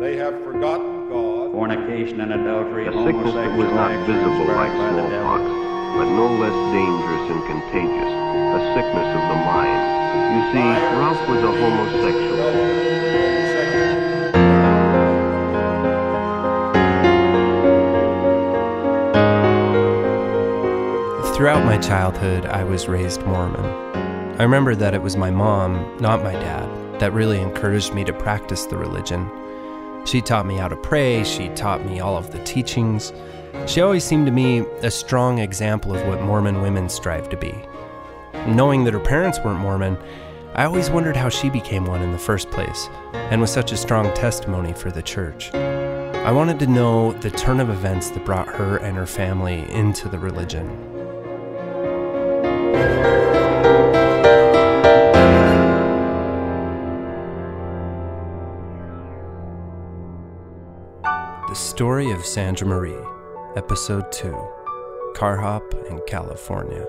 They have forgotten God. Fornication and adultery, A sickness that was not visible like prescribed by the devil. smallpox, but no less dangerous and contagious, a sickness of the mind. You see, Ralph was a homosexual. Throughout my childhood, I was raised Mormon. I remember that it was my mom, not my dad, that really encouraged me to practice the religion. She taught me how to pray, she taught me all of the teachings. She always seemed to me a strong example of what Mormon women strive to be. Knowing that her parents weren't Mormon, I always wondered how she became one in the first place and was such a strong testimony for the church. I wanted to know the turn of events that brought her and her family into the religion. Story of Sandra Marie, Episode 2 Car Hop in California.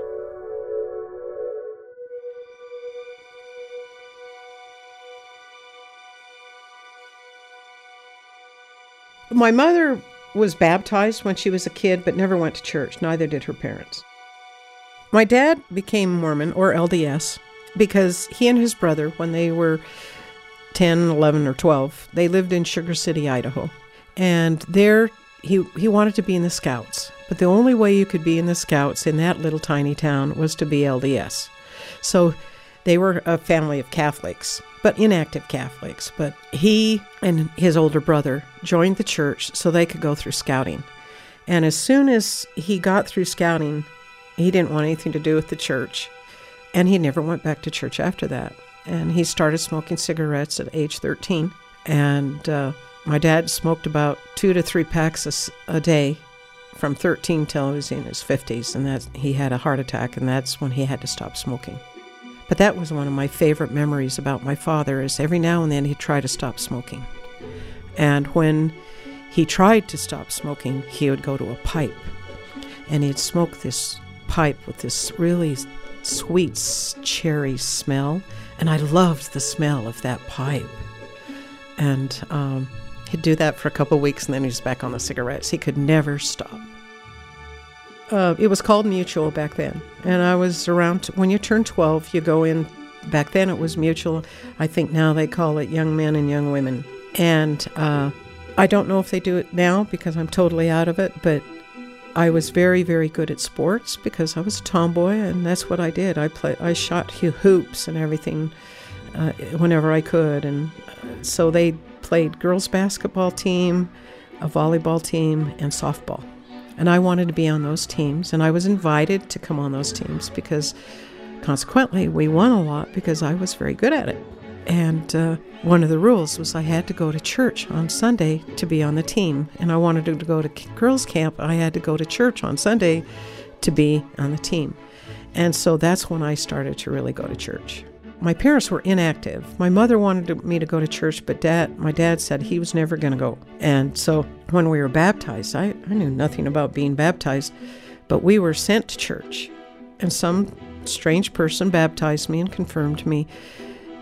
My mother was baptized when she was a kid, but never went to church. Neither did her parents. My dad became Mormon or LDS because he and his brother, when they were 10, 11, or 12, they lived in Sugar City, Idaho. And there he, he wanted to be in the Scouts. But the only way you could be in the Scouts in that little tiny town was to be LDS. So they were a family of Catholics, but inactive Catholics. But he and his older brother joined the church so they could go through scouting. And as soon as he got through scouting, he didn't want anything to do with the church. And he never went back to church after that. And he started smoking cigarettes at age 13. And uh, my dad smoked about two to three packs a, a day from 13 till he was in his 50s. And that he had a heart attack, and that's when he had to stop smoking. But that was one of my favorite memories about my father is every now and then he'd try to stop smoking. And when he tried to stop smoking, he would go to a pipe. And he'd smoke this pipe with this really sweet cherry smell. And I loved the smell of that pipe. And um, he'd do that for a couple weeks and then he was back on the cigarettes. He could never stop. Uh, it was called Mutual back then. And I was around, when you turn 12, you go in. Back then it was Mutual. I think now they call it Young Men and Young Women. And uh, I don't know if they do it now because I'm totally out of it, but I was very, very good at sports because I was a tomboy, and that's what I did. I play, I shot hoops and everything uh, whenever I could, and uh, so they played girls basketball team, a volleyball team, and softball. And I wanted to be on those teams, and I was invited to come on those teams because, consequently, we won a lot because I was very good at it. And uh, one of the rules was I had to go to church on Sunday to be on the team. And I wanted to go to girls' camp. I had to go to church on Sunday to be on the team. And so that's when I started to really go to church. My parents were inactive. My mother wanted me to go to church, but dad, my dad said he was never going to go. And so when we were baptized, I, I knew nothing about being baptized, but we were sent to church. And some strange person baptized me and confirmed me.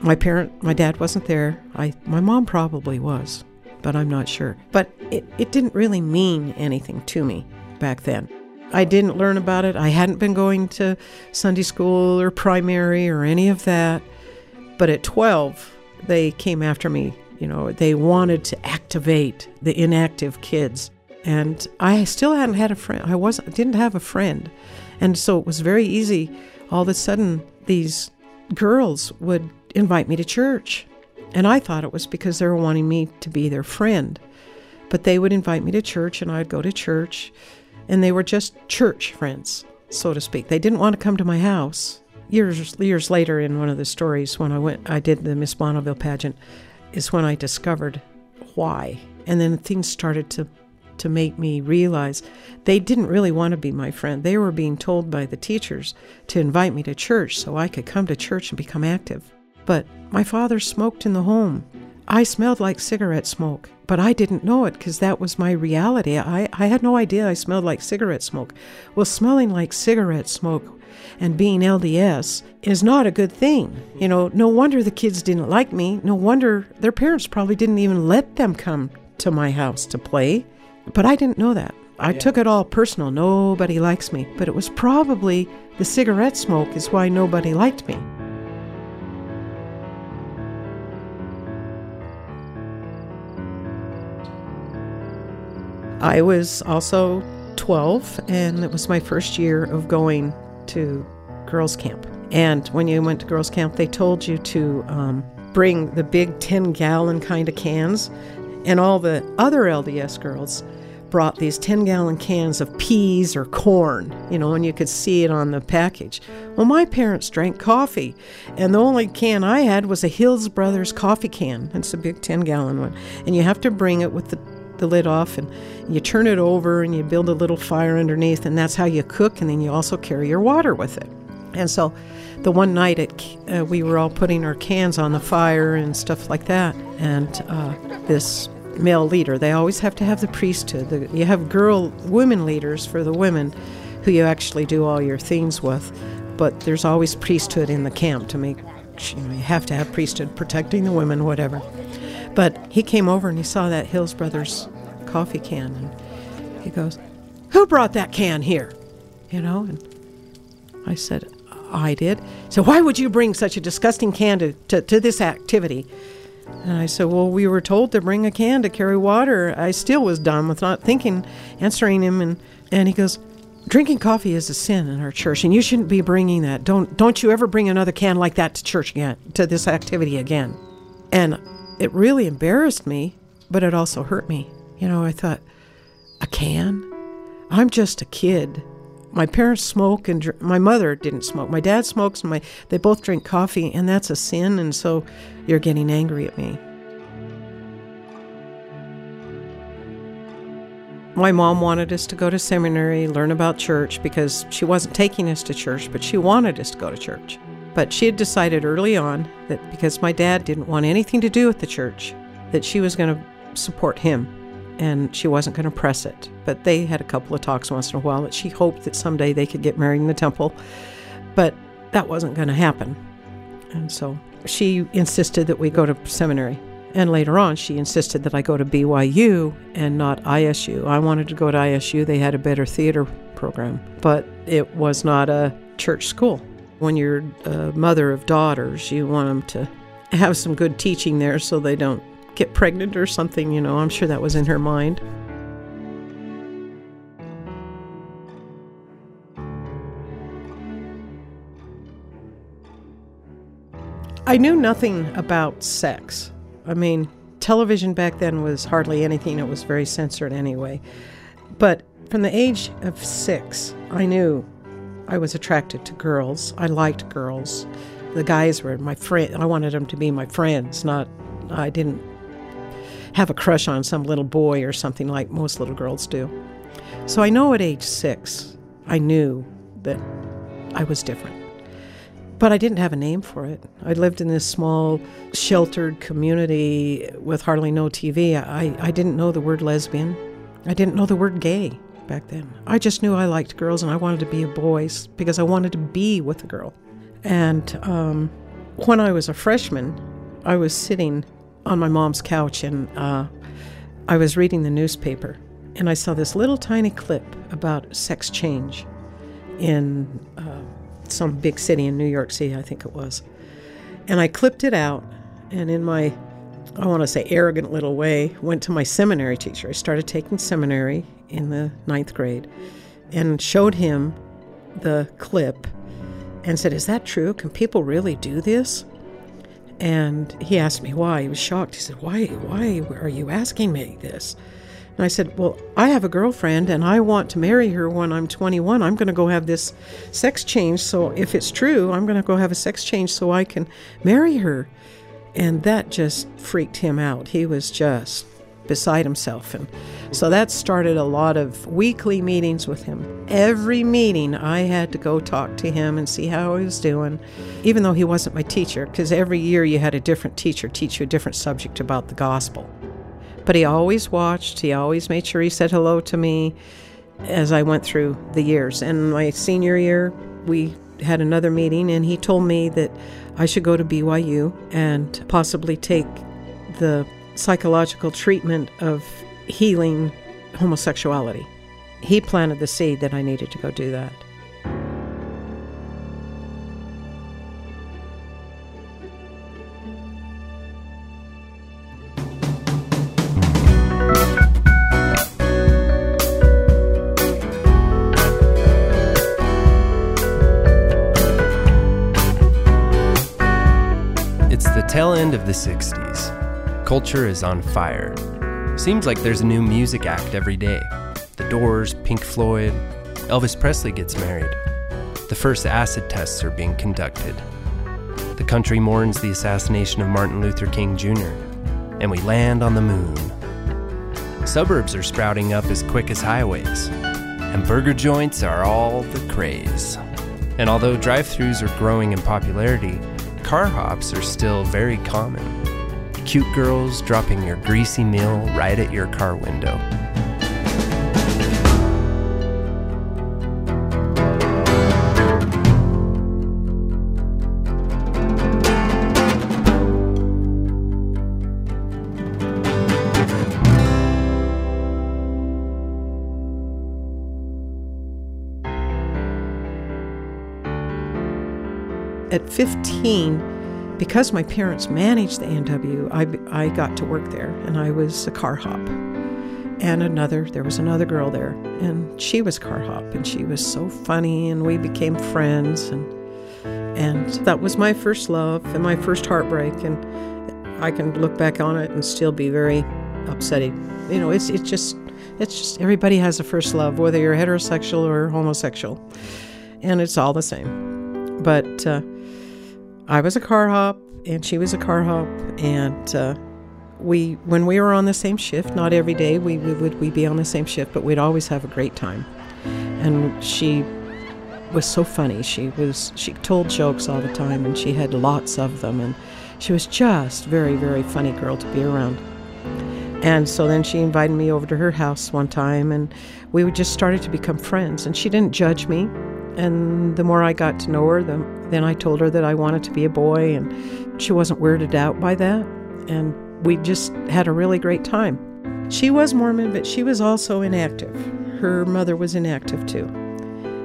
My parent, my dad wasn't there. I, my mom probably was, but I'm not sure. But it, it didn't really mean anything to me back then. I didn't learn about it. I hadn't been going to Sunday school or primary or any of that. But at 12, they came after me. You know, they wanted to activate the inactive kids. And I still hadn't had a friend. I wasn't didn't have a friend. And so it was very easy. All of a sudden, these girls would invite me to church. And I thought it was because they were wanting me to be their friend. But they would invite me to church and I'd go to church. And they were just church friends, so to speak. They didn't want to come to my house. Years years later in one of the stories when I went I did the Miss Bonneville pageant is when I discovered why. And then things started to to make me realize they didn't really want to be my friend. They were being told by the teachers to invite me to church so I could come to church and become active. But my father smoked in the home. I smelled like cigarette smoke, but I didn't know it because that was my reality. I, I had no idea I smelled like cigarette smoke. Well, smelling like cigarette smoke and being LDS is not a good thing. You know, no wonder the kids didn't like me. No wonder their parents probably didn't even let them come to my house to play. But I didn't know that. I took it all personal. Nobody likes me. But it was probably the cigarette smoke is why nobody liked me. I was also 12, and it was my first year of going to girls' camp. And when you went to girls' camp, they told you to um, bring the big 10 gallon kind of cans. And all the other LDS girls brought these 10 gallon cans of peas or corn, you know, and you could see it on the package. Well, my parents drank coffee, and the only can I had was a Hills Brothers coffee can. It's a big 10 gallon one. And you have to bring it with the the lid off and you turn it over and you build a little fire underneath and that's how you cook and then you also carry your water with it. And so the one night it, uh, we were all putting our cans on the fire and stuff like that and uh, this male leader they always have to have the priesthood. The, you have girl women leaders for the women who you actually do all your things with but there's always priesthood in the camp to make you know you have to have priesthood protecting the women whatever but he came over and he saw that Hills Brothers coffee can and he goes, Who brought that can here? You know, and I said, I did. So why would you bring such a disgusting can to, to, to this activity? And I said, Well, we were told to bring a can to carry water. I still was dumb with not thinking, answering him. And, and he goes, Drinking coffee is a sin in our church, and you shouldn't be bringing that. Don't, don't you ever bring another can like that to church again, to this activity again. And it really embarrassed me, but it also hurt me. You know, I thought, a can? I'm just a kid. My parents smoke, and dr- my mother didn't smoke. My dad smokes, and my they both drink coffee, and that's a sin. And so, you're getting angry at me. My mom wanted us to go to seminary, learn about church, because she wasn't taking us to church, but she wanted us to go to church. But she had decided early on that because my dad didn't want anything to do with the church, that she was going to support him and she wasn't going to press it. But they had a couple of talks once in a while that she hoped that someday they could get married in the temple. But that wasn't going to happen. And so she insisted that we go to seminary. And later on, she insisted that I go to BYU and not ISU. I wanted to go to ISU, they had a better theater program, but it was not a church school. When you're a uh, mother of daughters, you want them to have some good teaching there so they don't get pregnant or something, you know. I'm sure that was in her mind. I knew nothing about sex. I mean, television back then was hardly anything, it was very censored anyway. But from the age of six, I knew I was attracted to girls. I liked girls. The guys were my friend. I wanted them to be my friends, not I didn't have a crush on some little boy or something like most little girls do. So I know at age 6, I knew that I was different. But I didn't have a name for it. I lived in this small, sheltered community with hardly no TV. I, I didn't know the word lesbian. I didn't know the word gay back then. I just knew I liked girls and I wanted to be a boy because I wanted to be with a girl. And um, when I was a freshman, I was sitting on my mom's couch and uh, I was reading the newspaper and I saw this little tiny clip about sex change in uh, some big city in New York City, I think it was. And I clipped it out and in my I want to say arrogant little way, went to my seminary teacher. I started taking seminary in the ninth grade and showed him the clip and said, Is that true? Can people really do this? And he asked me why. He was shocked. He said, Why, why are you asking me this? And I said, Well, I have a girlfriend and I want to marry her when I'm 21. I'm going to go have this sex change. So if it's true, I'm going to go have a sex change so I can marry her. And that just freaked him out. He was just beside himself. And so that started a lot of weekly meetings with him. Every meeting, I had to go talk to him and see how he was doing, even though he wasn't my teacher, because every year you had a different teacher teach you a different subject about the gospel. But he always watched, he always made sure he said hello to me as I went through the years. And my senior year, we had another meeting, and he told me that I should go to BYU and possibly take the psychological treatment of healing homosexuality. He planted the seed that I needed to go do that. It's the tail end of the 60s. Culture is on fire. Seems like there's a new music act every day. The Doors, Pink Floyd, Elvis Presley gets married. The first acid tests are being conducted. The country mourns the assassination of Martin Luther King Jr., and we land on the moon. Suburbs are sprouting up as quick as highways, and burger joints are all the craze. And although drive throughs are growing in popularity, car hops are still very common. Cute girls dropping your greasy meal right at your car window. At 15, because my parents managed the A&W, I, I got to work there and I was a car hop. And another, there was another girl there, and she was car hop, and she was so funny, and we became friends, and and that was my first love and my first heartbreak, and I can look back on it and still be very upsetting. You know, it's it's just it's just everybody has a first love, whether you're heterosexual or homosexual, and it's all the same. But uh, I was a car hop, and she was a car hop, and uh, we when we were on the same shift, not every day we, we would we be on the same shift, but we'd always have a great time. And she was so funny. She was she told jokes all the time, and she had lots of them, and she was just very very funny girl to be around. And so then she invited me over to her house one time, and we just started to become friends. And she didn't judge me. And the more I got to know her, the, then I told her that I wanted to be a boy, and she wasn't weirded out by that. And we just had a really great time. She was Mormon, but she was also inactive. Her mother was inactive too.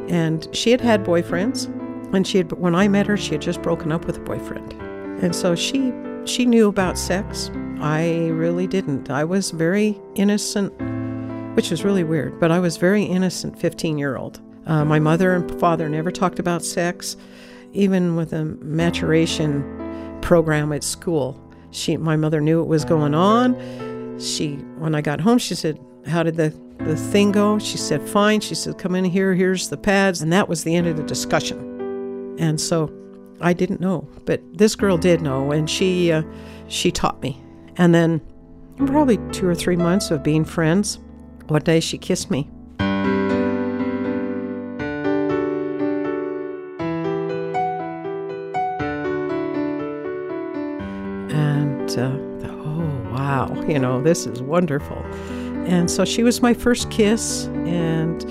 And she had had boyfriends, and she had, when I met her, she had just broken up with a boyfriend. And so she she knew about sex. I really didn't. I was very innocent, which was really weird, but I was very innocent 15 year old. Uh, my mother and father never talked about sex, even with a maturation program at school. She, my mother knew what was going on. She, when I got home, she said, "How did the the thing go?" She said, "Fine." She said, "Come in here. Here's the pads," and that was the end of the discussion. And so, I didn't know, but this girl did know, and she uh, she taught me. And then, probably two or three months of being friends, one day she kissed me. Uh, oh wow, you know this is wonderful. And so she was my first kiss, and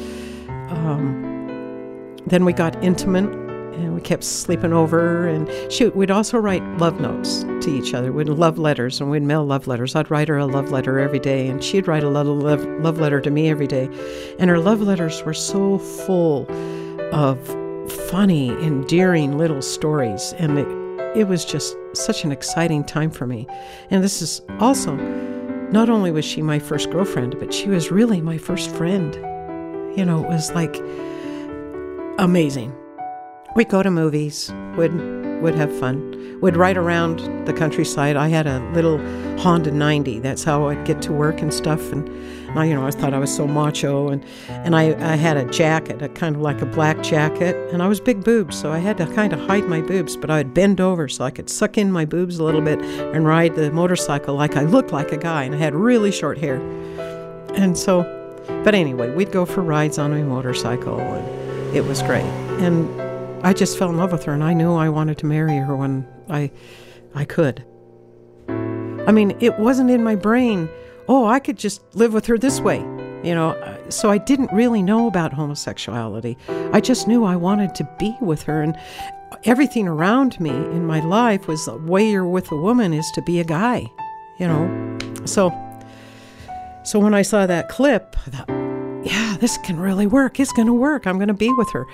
um, then we got intimate, and we kept sleeping over. And she, we'd also write love notes to each other. We'd love letters, and we'd mail love letters. I'd write her a love letter every day, and she'd write a little love, love letter to me every day. And her love letters were so full of funny, endearing little stories, and it, it was just such an exciting time for me. And this is also, not only was she my first girlfriend, but she was really my first friend. You know, it was like amazing. We'd go to movies, we'd would have fun. Would ride around the countryside. I had a little Honda 90. That's how I'd get to work and stuff. And, I, you know, I thought I was so macho. And, and I, I had a jacket, a kind of like a black jacket. And I was big boobs, so I had to kind of hide my boobs. But I would bend over so I could suck in my boobs a little bit and ride the motorcycle like I looked like a guy. And I had really short hair. And so, but anyway, we'd go for rides on my motorcycle. And it was great. And I just fell in love with her, and I knew I wanted to marry her when I, I could. I mean, it wasn't in my brain. Oh, I could just live with her this way, you know. So I didn't really know about homosexuality. I just knew I wanted to be with her, and everything around me in my life was the way you're with a woman is to be a guy, you know. So, so when I saw that clip, I thought, yeah, this can really work. It's going to work. I'm going to be with her.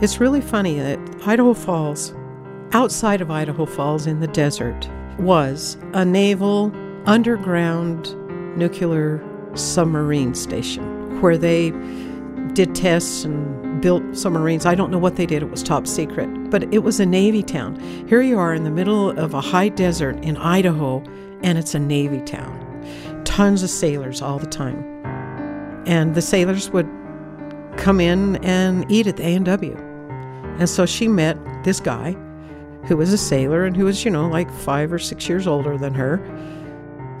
It's really funny that Idaho Falls, outside of Idaho Falls in the desert, was a naval underground nuclear submarine station where they did tests and built submarines. I don't know what they did, it was top secret, but it was a Navy town. Here you are in the middle of a high desert in Idaho, and it's a Navy town. Tons of sailors all the time. And the sailors would come in and eat at the A&W. And so she met this guy who was a sailor and who was, you know, like five or six years older than her.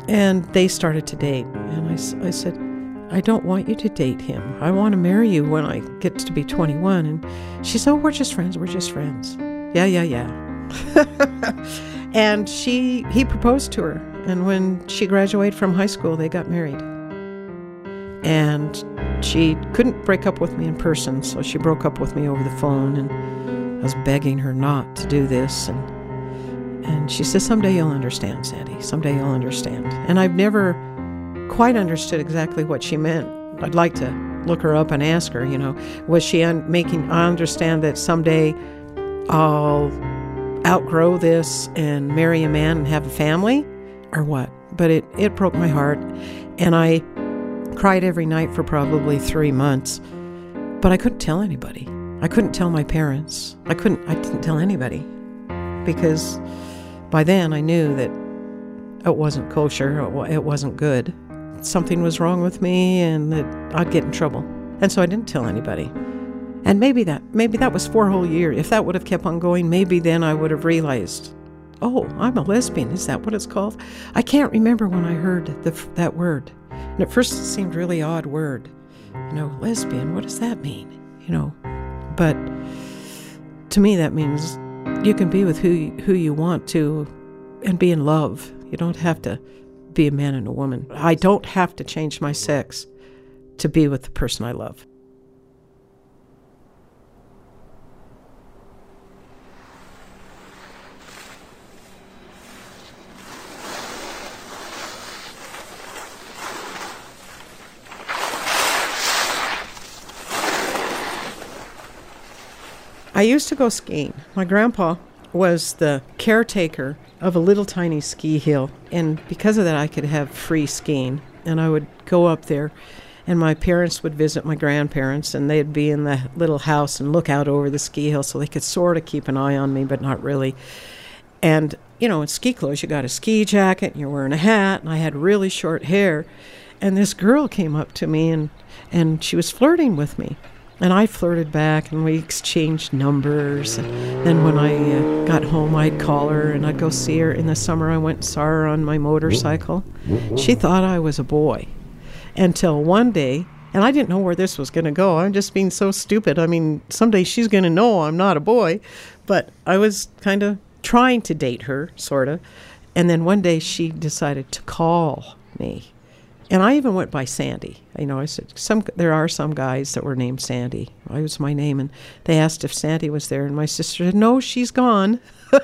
And they started to date. And I, I said, I don't want you to date him. I want to marry you when I get to be 21. And she said, Oh, we're just friends. We're just friends. Yeah, yeah, yeah. and she, he proposed to her. And when she graduated from high school, they got married. And she couldn't break up with me in person, so she broke up with me over the phone, and I was begging her not to do this. And, and she says, Someday you'll understand, Sandy. Someday you'll understand. And I've never quite understood exactly what she meant. I'd like to look her up and ask her, you know, was she un- making, I understand that someday I'll outgrow this and marry a man and have a family, or what? But it, it broke my heart. And I cried every night for probably three months, but I couldn't tell anybody. I couldn't tell my parents. I couldn't, I didn't tell anybody because by then I knew that it wasn't kosher, it wasn't good. Something was wrong with me and that I'd get in trouble. And so I didn't tell anybody. And maybe that maybe that was four whole years. If that would have kept on going, maybe then I would have realized, oh, I'm a lesbian. Is that what it's called? I can't remember when I heard the, that word. And at first it seemed really odd word. You know, lesbian, what does that mean? You know, but to me that means you can be with who who you want to and be in love. You don't have to be a man and a woman. I don't have to change my sex to be with the person I love. I used to go skiing. My grandpa was the caretaker of a little tiny ski hill, and because of that, I could have free skiing. And I would go up there, and my parents would visit my grandparents, and they'd be in the little house and look out over the ski hill so they could sort of keep an eye on me, but not really. And, you know, in ski clothes, you got a ski jacket, and you're wearing a hat, and I had really short hair. And this girl came up to me, and, and she was flirting with me. And I flirted back and we exchanged numbers. And then when I uh, got home, I'd call her and I'd go see her. In the summer, I went and saw her on my motorcycle. She thought I was a boy until one day, and I didn't know where this was going to go. I'm just being so stupid. I mean, someday she's going to know I'm not a boy. But I was kind of trying to date her, sort of. And then one day she decided to call me and I even went by Sandy. You know, I said some there are some guys that were named Sandy. I was my name, and they asked if Sandy was there, and my sister said, "No, she's gone."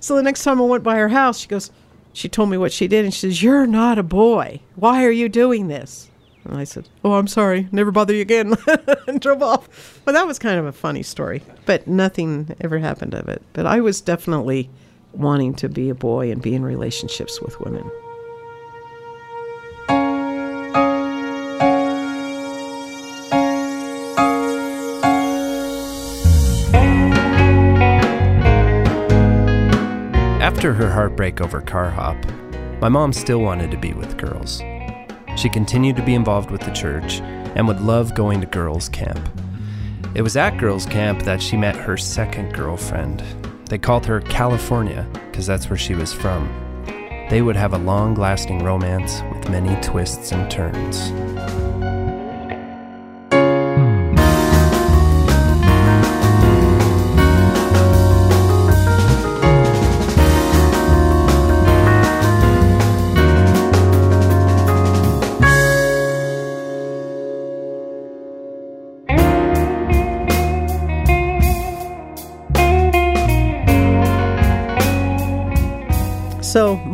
so the next time I went by her house, she goes, she told me what she did, and she says, "You're not a boy. Why are you doing this?" And I said, "Oh, I'm sorry. Never bother you again," and drove off. Well, that was kind of a funny story, but nothing ever happened of it. But I was definitely wanting to be a boy and be in relationships with women. After her heartbreak over car hop, my mom still wanted to be with girls. She continued to be involved with the church and would love going to girls' camp. It was at girls' camp that she met her second girlfriend. They called her California because that's where she was from. They would have a long lasting romance with many twists and turns.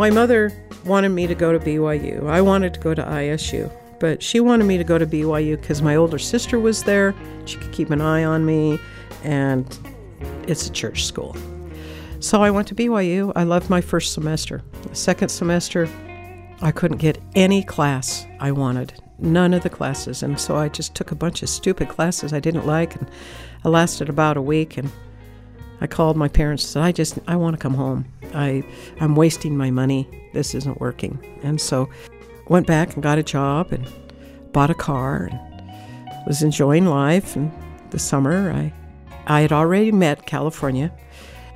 My mother wanted me to go to BYU. I wanted to go to ISU, but she wanted me to go to BYU because my older sister was there. She could keep an eye on me, and it's a church school. So I went to BYU. I loved my first semester. The second semester, I couldn't get any class I wanted, none of the classes. And so I just took a bunch of stupid classes I didn't like, and I lasted about a week. And I called my parents and said, I just, I want to come home. I, I'm wasting my money. This isn't working. And so went back and got a job and bought a car and was enjoying life. And the summer, I, I had already met California.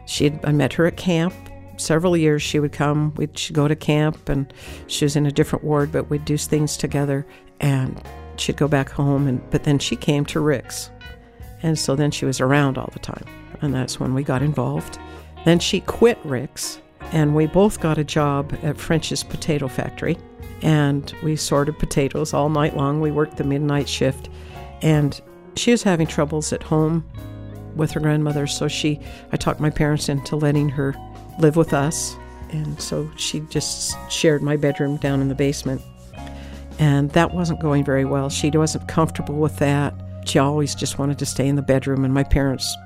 She had, I met her at camp. Several years she would come. We'd she'd go to camp, and she was in a different ward, but we'd do things together. And she'd go back home, and but then she came to Ricks, and so then she was around all the time and that's when we got involved. Then she quit Ricks, and we both got a job at French's Potato Factory, and we sorted potatoes all night long. We worked the midnight shift, and she was having troubles at home with her grandmother, so she I talked my parents into letting her live with us, and so she just shared my bedroom down in the basement. And that wasn't going very well. She wasn't comfortable with that. She always just wanted to stay in the bedroom, and my parents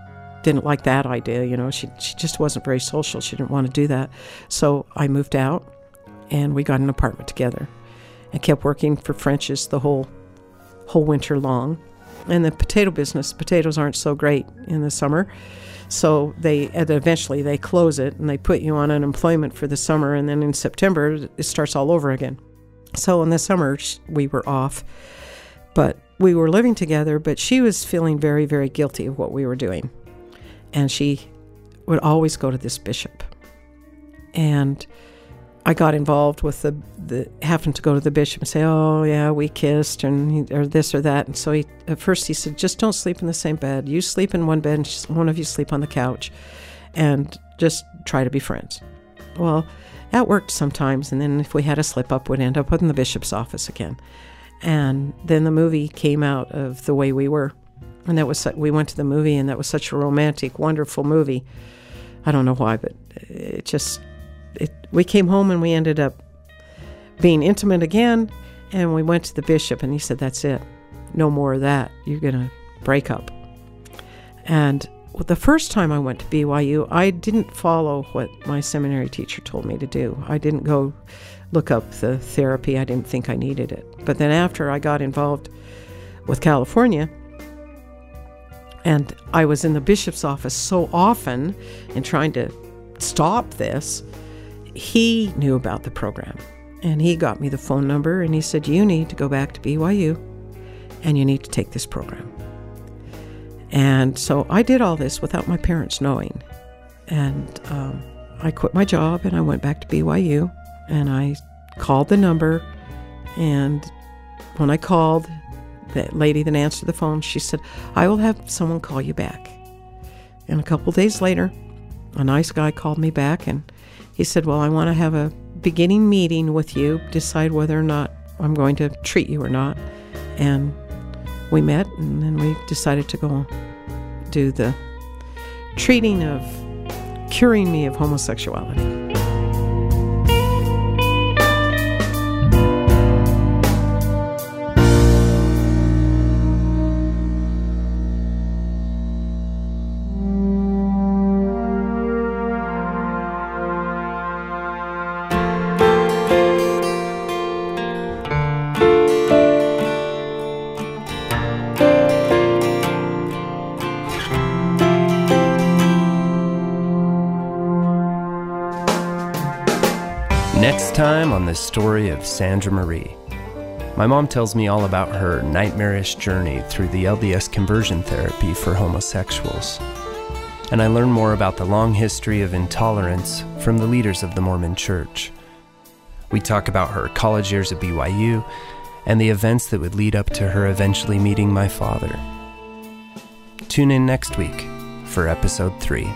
didn't like that idea. You know, she, she just wasn't very social. She didn't want to do that. So I moved out and we got an apartment together and kept working for French's the whole whole winter long. And the potato business, potatoes aren't so great in the summer. So they eventually they close it and they put you on unemployment for the summer and then in September it starts all over again. So in the summer we were off. But we were living together, but she was feeling very, very guilty of what we were doing and she would always go to this bishop. And I got involved with the, the having to go to the bishop and say, "Oh yeah, we kissed," and or this or that. And so he, at first he said, "Just don't sleep in the same bed. You sleep in one bed, and one of you sleep on the couch, and just try to be friends." Well, that worked sometimes, and then if we had a slip up, we'd end up in the bishop's office again. And then the movie came out of the way we were, and that was we went to the movie, and that was such a romantic, wonderful movie. I don't know why, but it just it. We came home and we ended up being intimate again, and we went to the bishop, and he said, "That's it, no more of that. You're gonna break up." And the first time I went to BYU, I didn't follow what my seminary teacher told me to do. I didn't go look up the therapy. I didn't think I needed it. But then after I got involved with California, and I was in the bishop's office so often and trying to stop this. He knew about the program and he got me the phone number and he said, You need to go back to BYU and you need to take this program. And so I did all this without my parents knowing. And um, I quit my job and I went back to BYU and I called the number. And when I called, the lady that answered the phone, she said, I will have someone call you back. And a couple days later, a nice guy called me back and he said, Well, I want to have a beginning meeting with you, decide whether or not I'm going to treat you or not. And we met and then we decided to go do the treating of curing me of homosexuality. Sandra Marie. My mom tells me all about her nightmarish journey through the LDS conversion therapy for homosexuals. And I learn more about the long history of intolerance from the leaders of the Mormon Church. We talk about her college years at BYU and the events that would lead up to her eventually meeting my father. Tune in next week for episode 3.